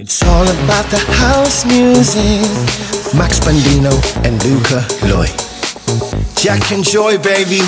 It's all about the house music. Max Bandino and Luca Lloyd. Jack and Joy, baby.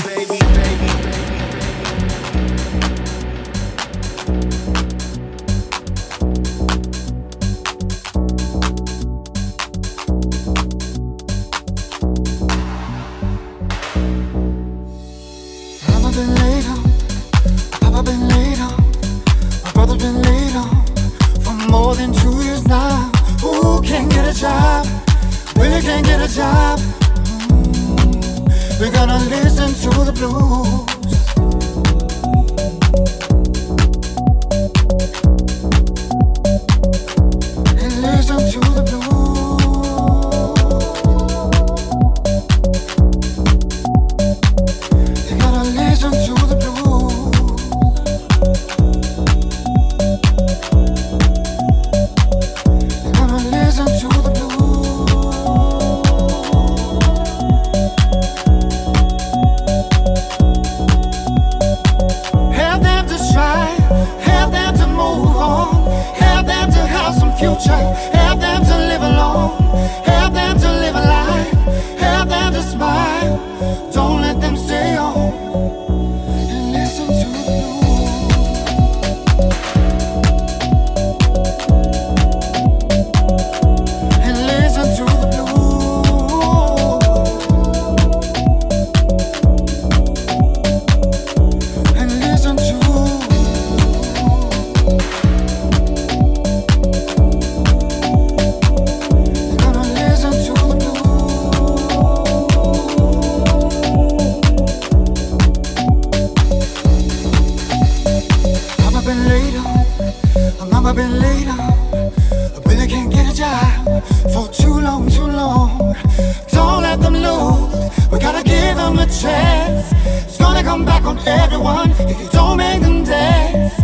I've been laid up, but I can't get a job for too long, too long. Don't let them lose. We gotta give them a chance. It's gonna come back on everyone if you don't make them dance.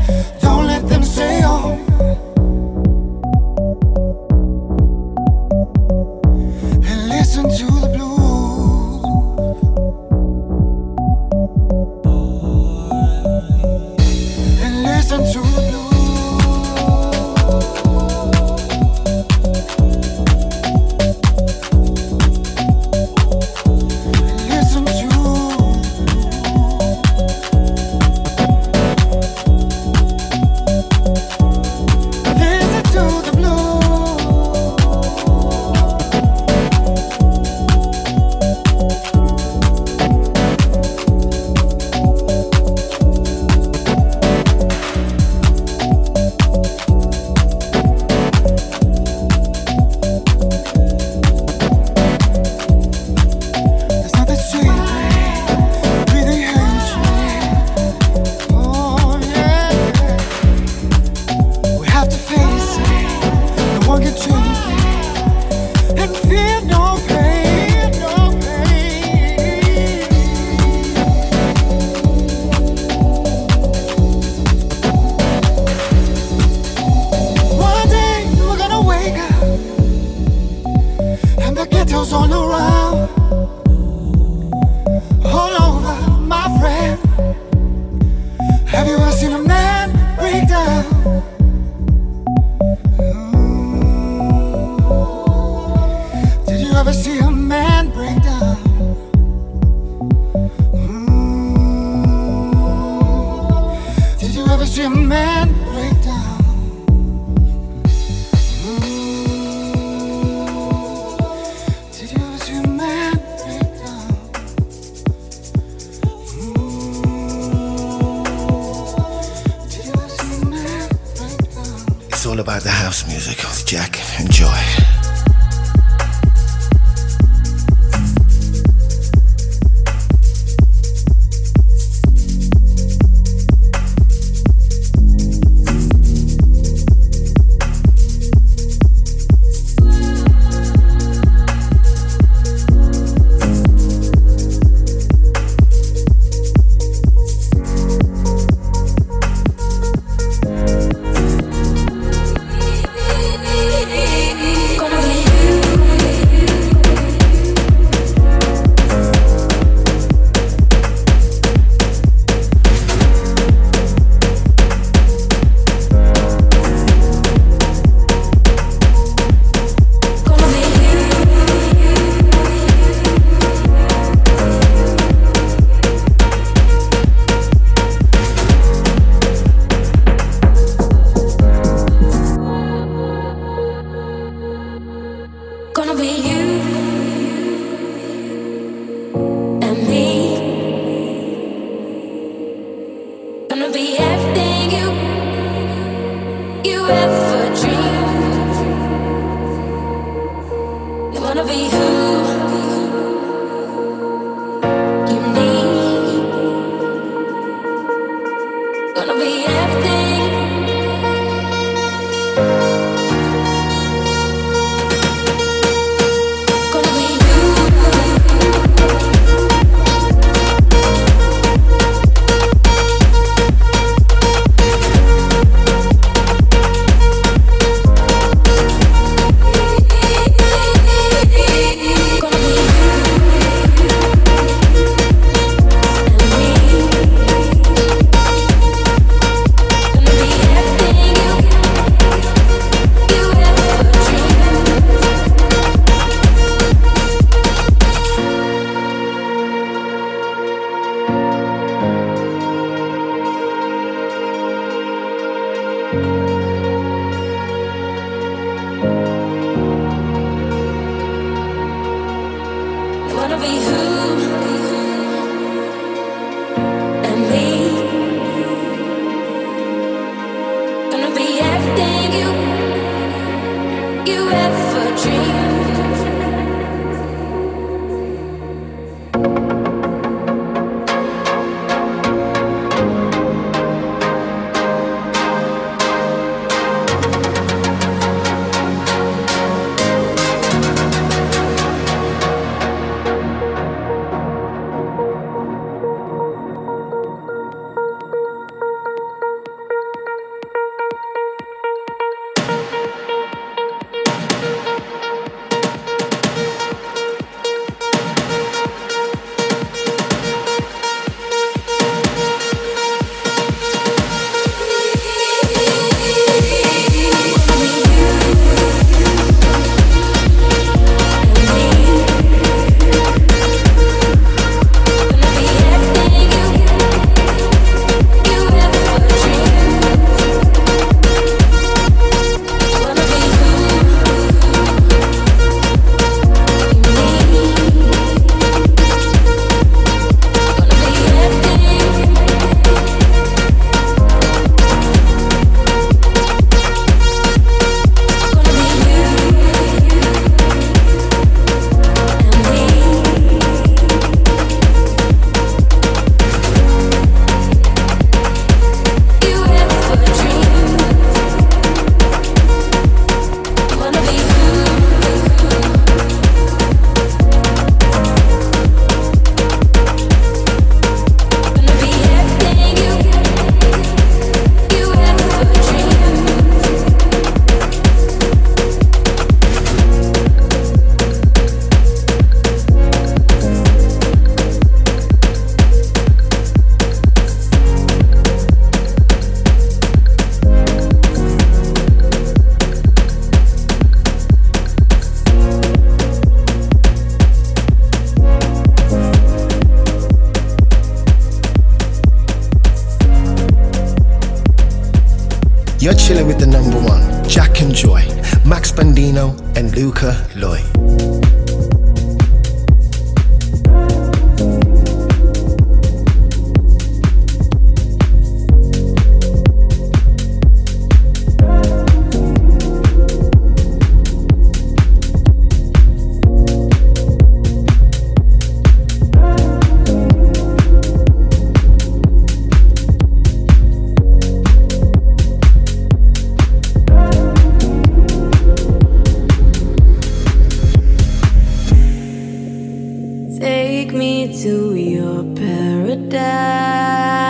Take me to your paradise.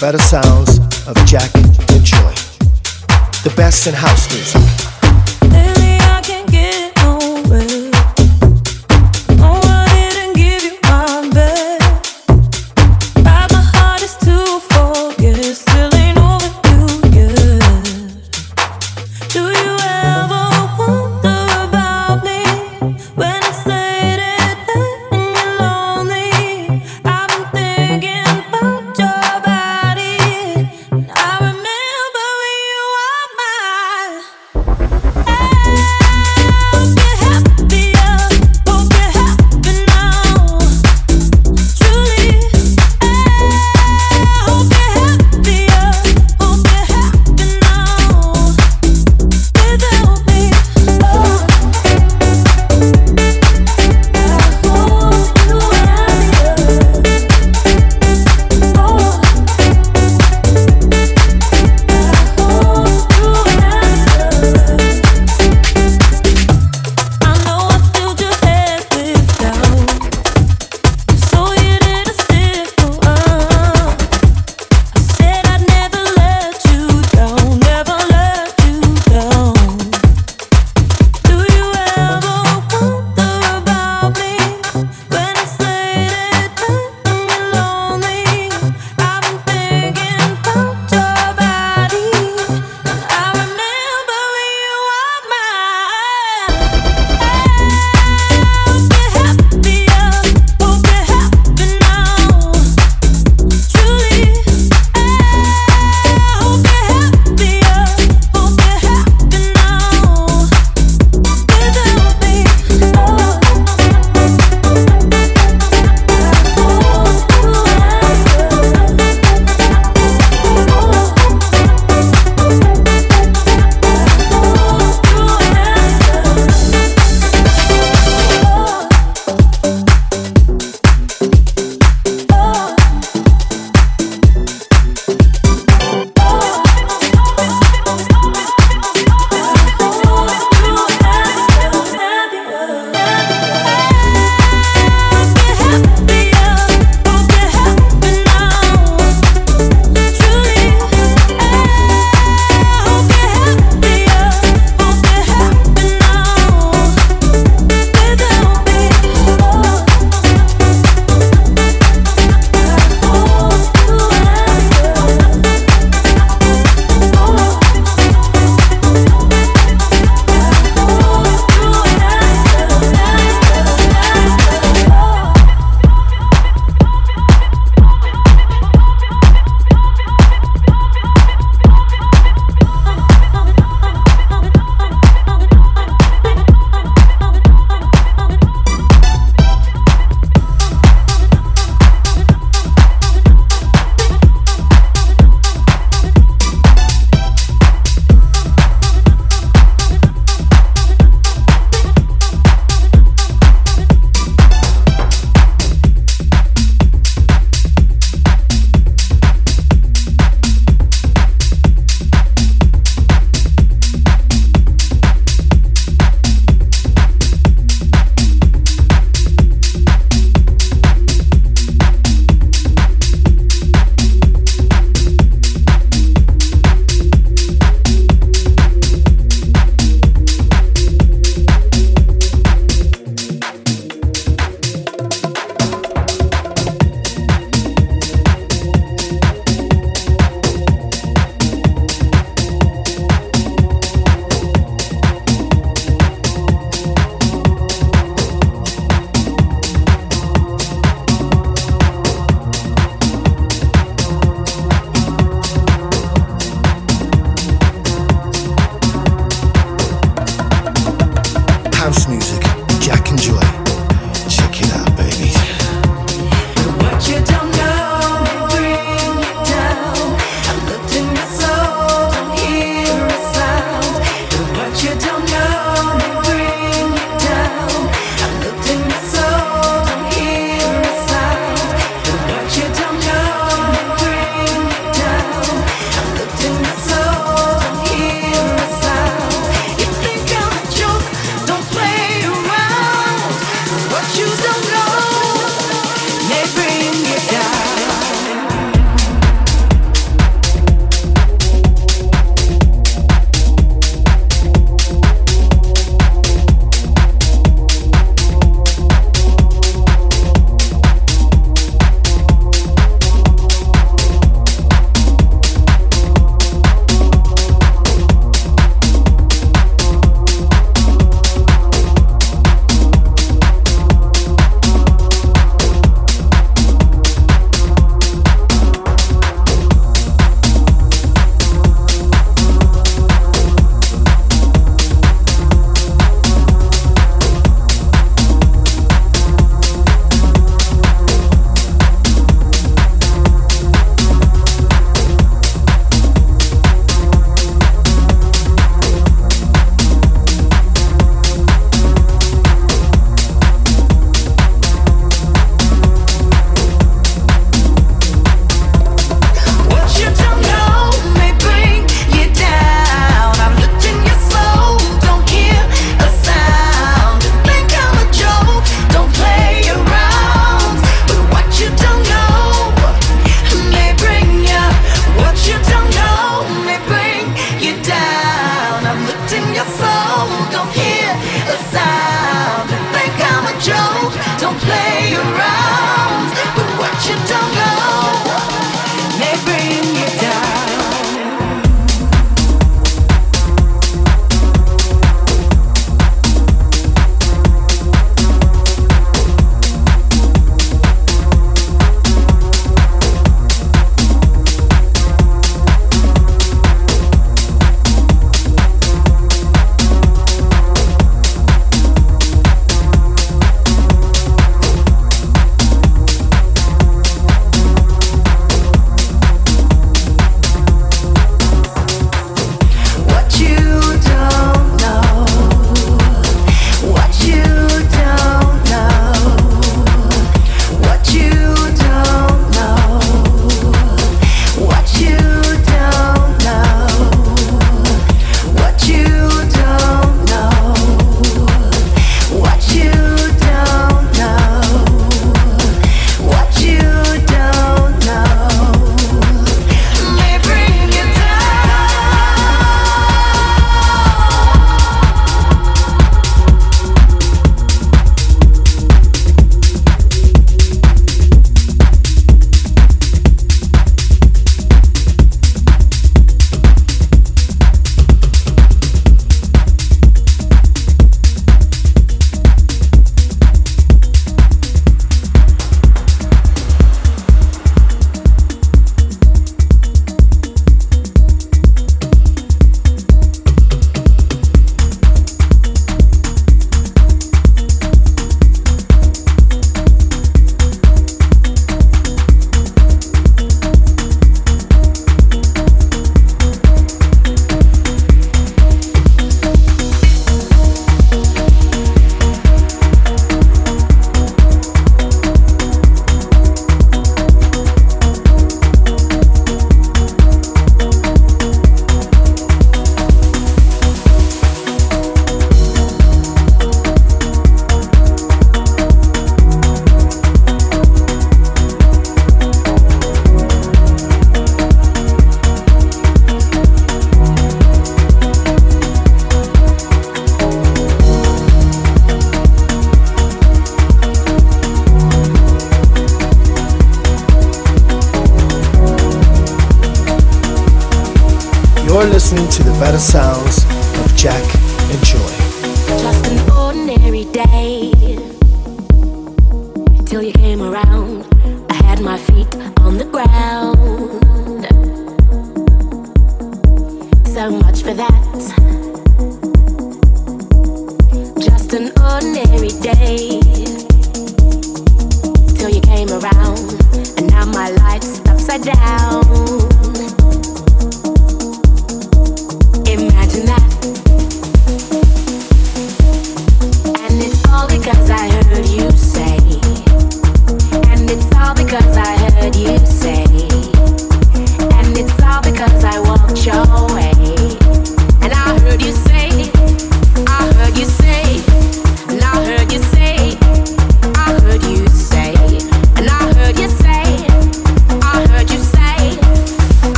Better sounds of Jack and Joy, the best in house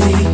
see.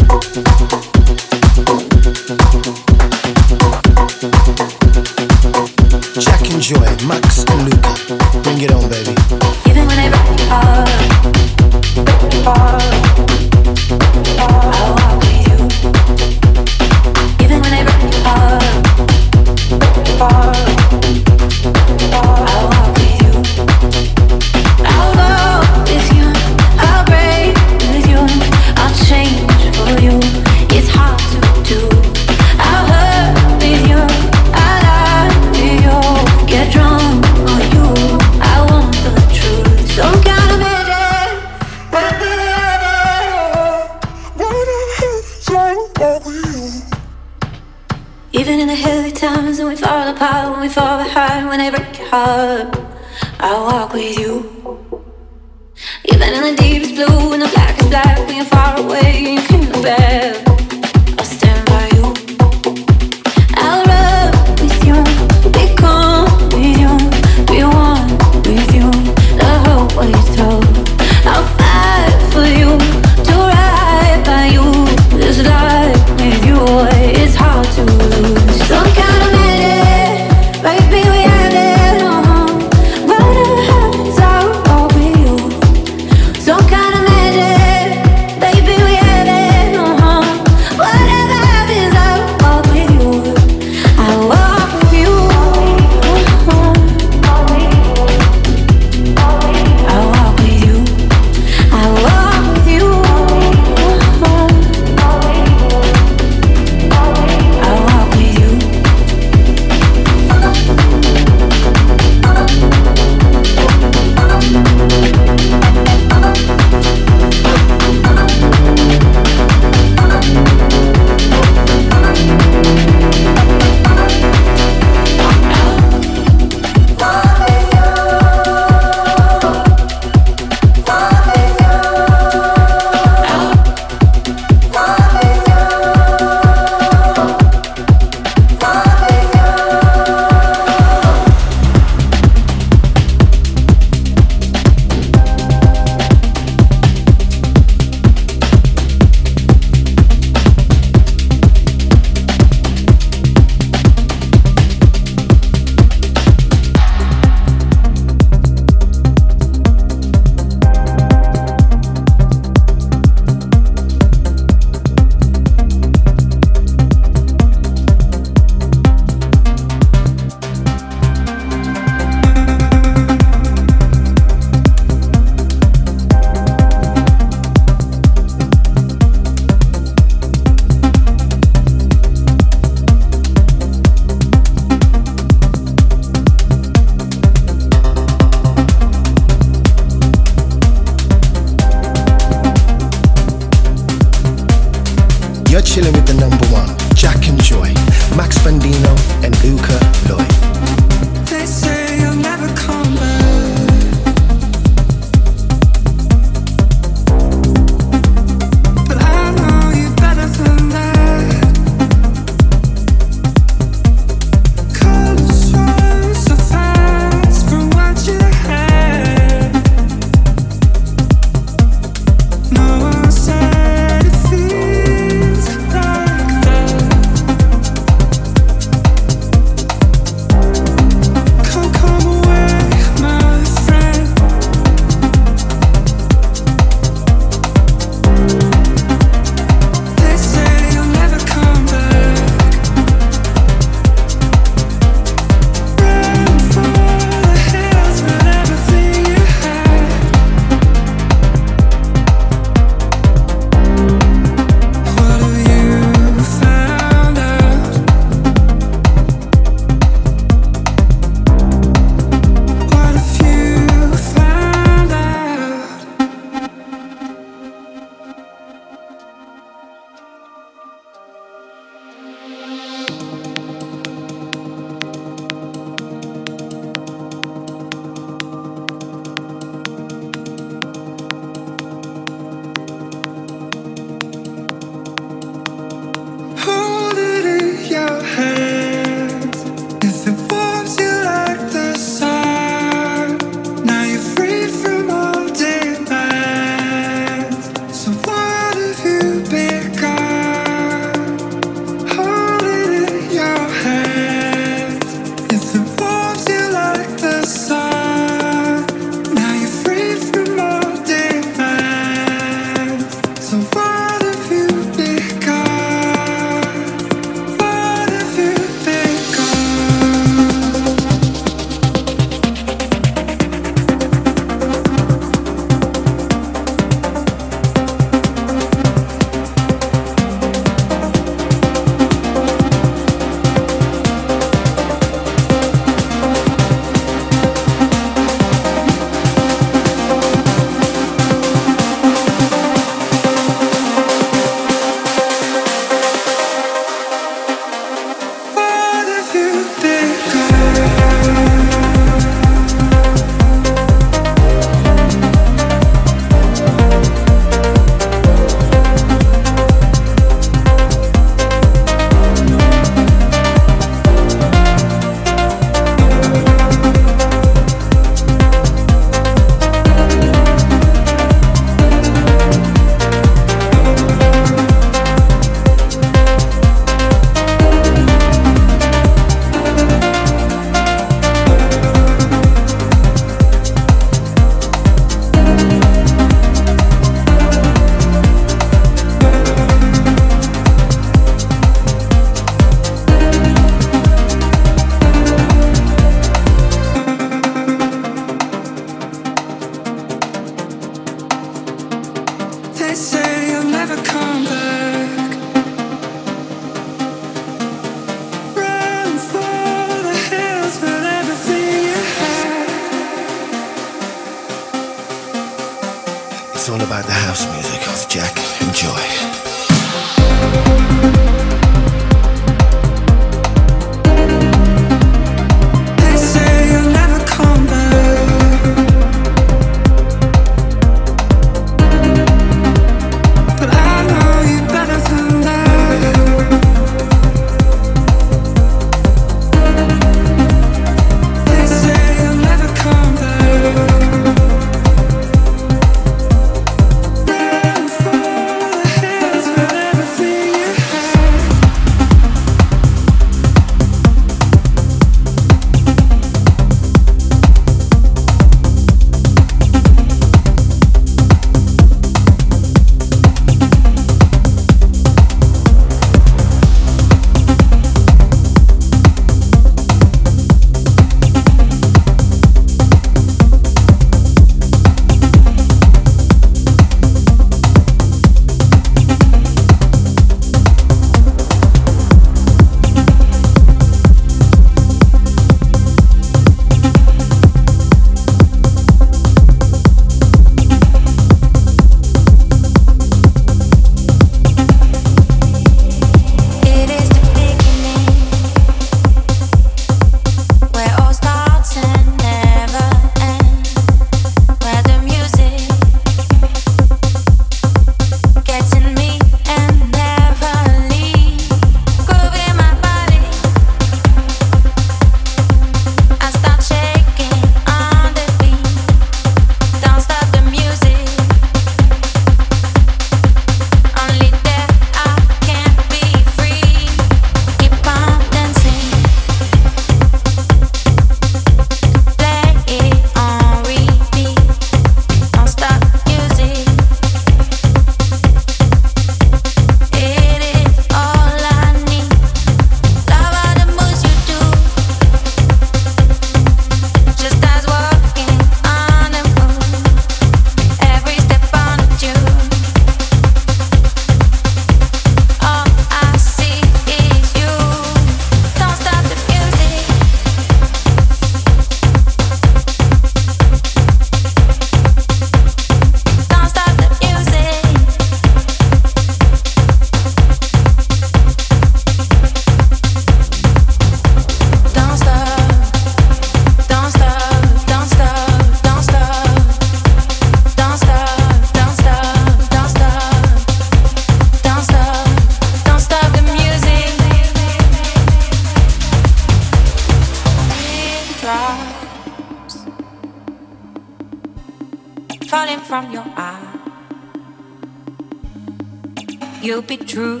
you'll be true.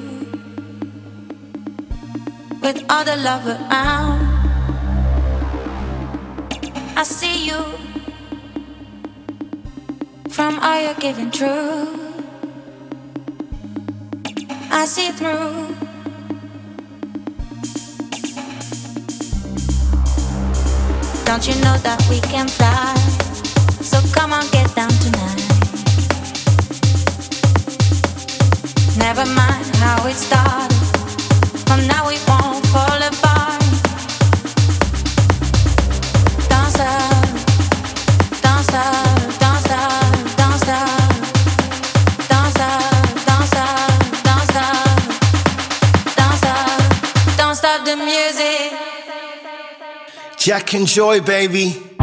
With other love around, I see you from all you're giving true. I see through. Don't you know that we can fly? Never mind how it started. From now we won't fall apart. Don't stop. Don't stop. Don't stop. Don't stop. Don't stop. Don't stop. Don't stop. Don't stop. The music. Jack and Joy, baby.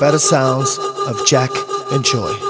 Better sounds of Jack and Joy.